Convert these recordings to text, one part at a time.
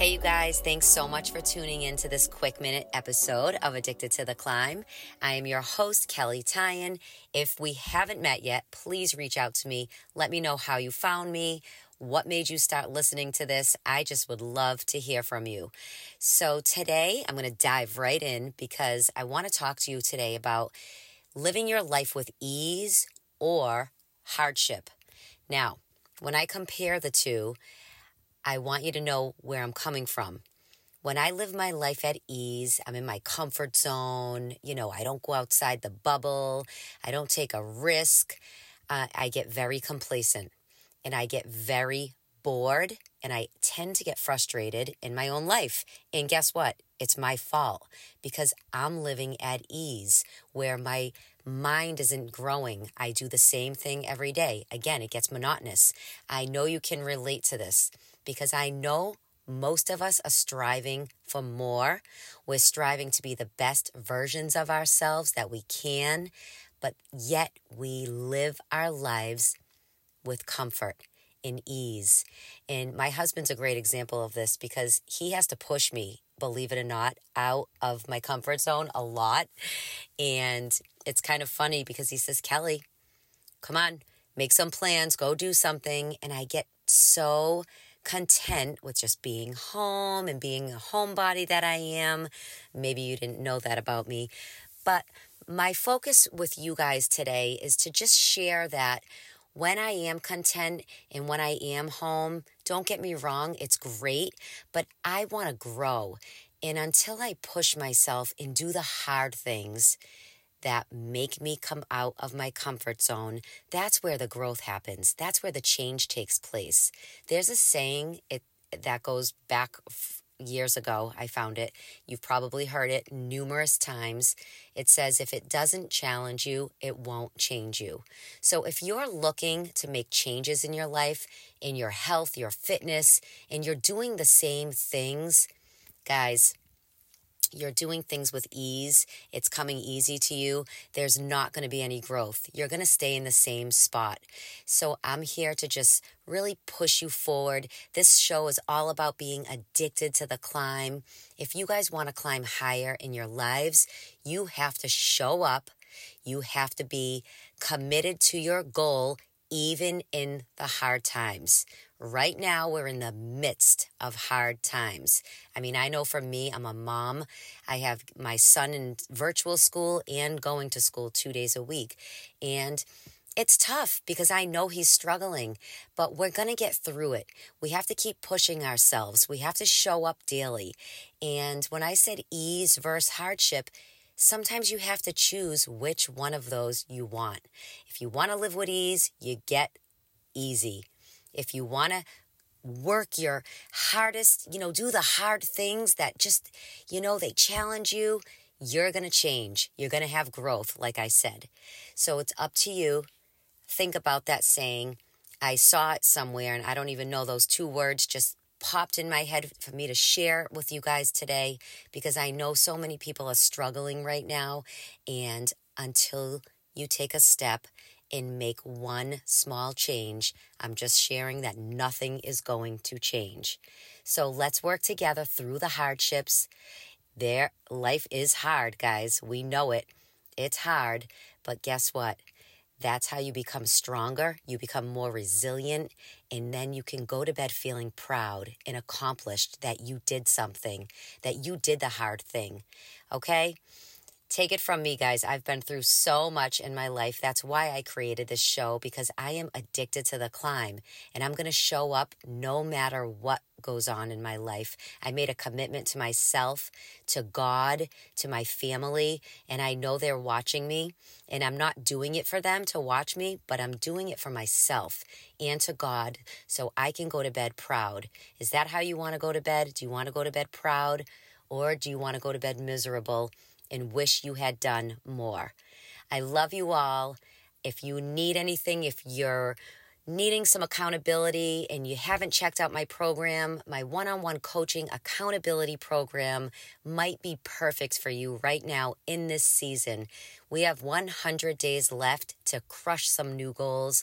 Hey, you guys, thanks so much for tuning in to this quick minute episode of Addicted to the Climb. I am your host, Kelley Tyan. If we haven't met yet, please reach out to me. Let me know how you found me. What made you start listening to this? I just would love to hear from you. So, today I'm going to dive right in because I want to talk to you today about living your life with ease or hardship. Now, when I compare the two, I want you to know where I'm coming from. When I live my life at ease, I'm in my comfort zone. You know, I don't go outside the bubble. I don't take a risk. Uh, I get very complacent and I get very bored and I tend to get frustrated in my own life. And guess what? It's my fault because I'm living at ease where my mind isn't growing. I do the same thing every day. Again, it gets monotonous. I know you can relate to this because I know most of us are striving for more. We're striving to be the best versions of ourselves that we can, but yet we live our lives with comfort and ease. And my husband's a great example of this because he has to push me, believe it or not, out of my comfort zone a lot. And it's kind of funny because he says, Kelley, come on, make some plans, go do something. And I get so content with just being home and being a homebody that I am. Maybe you didn't know that about me. But my focus with you guys today is to just share that when I am content and when I am home, don't get me wrong, it's great, but I want to grow. And until I push myself and do the hard things, that make me come out of my comfort zone, that's where the growth happens. That's where the change takes place. There's a saying it, that goes back years ago. I found it. You've probably heard it numerous times. It says, if it doesn't challenge you, it won't change you. So if you're looking to make changes in your life, in your health, your fitness, and you're doing the same things, guys, you're doing things with ease, it's coming easy to you, there's not going to be any growth. You're going to stay in the same spot. So I'm here to just really push you forward. This show is all about being addicted to the climb. If you guys want to climb higher in your lives, you have to show up. You have to be committed to your goal even in the hard times. Right now, we're in the midst of hard times. I mean, I know for me, I'm a mom. I have my son in virtual school and going to school two days a week. And it's tough because I know he's struggling, but we're going to get through it. We have to keep pushing ourselves. We have to show up daily. And when I said ease versus hardship, sometimes you have to choose which one of those you want. If you want to live with ease, you get easy. If you want to work your hardest, you know, do the hard things that just, you know, they challenge you, you're going to change. You're going to have growth, like I said. So it's up to you. Think about that saying. I saw it somewhere and I don't even know those two words just popped in my head for me to share with you guys today because I know so many people are struggling right now. And until you take a step and make one small change, I'm just sharing that nothing is going to change. So let's work together through the hardships. Their life is hard, guys. We know it. It's hard, but guess what? That's how you become stronger, you become more resilient, and then you can go to bed feeling proud and accomplished that you did something, that you did the hard thing. Okay? Take it from me, guys. I've been through so much in my life. That's why I created this show because I am addicted to the climb and I'm going to show up no matter what goes on in my life. I made a commitment to myself, to God, to my family, and I know they're watching me. And I'm not doing it for them to watch me, but I'm doing it for myself and to God so I can go to bed proud. Is that how you want to go to bed? Do you want to go to bed proud or do you want to go to bed miserable? And wish you had done more. I love you all. If you need anything, if you're needing some accountability and you haven't checked out my program, my one on one coaching accountability program might be perfect for you right now in this season. We have 100 days left to crush some new goals,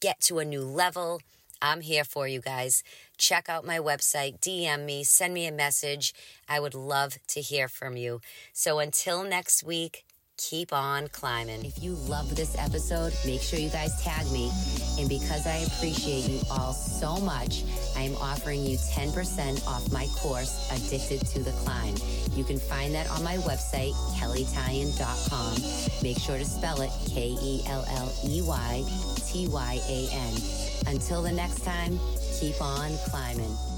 get to a new level. I'm here for you guys. Check out my website, DM me, send me a message. I would love to hear from you. So until next week, keep on climbing. If you love this episode, make sure you guys tag me. And because I appreciate you all so much, I am offering you 10% off my course, Addicted to the Climb. You can find that on my website, kelleytyan.com. Make sure to spell it K E L L E Y T Y A N. Until the next time, keep on climbing.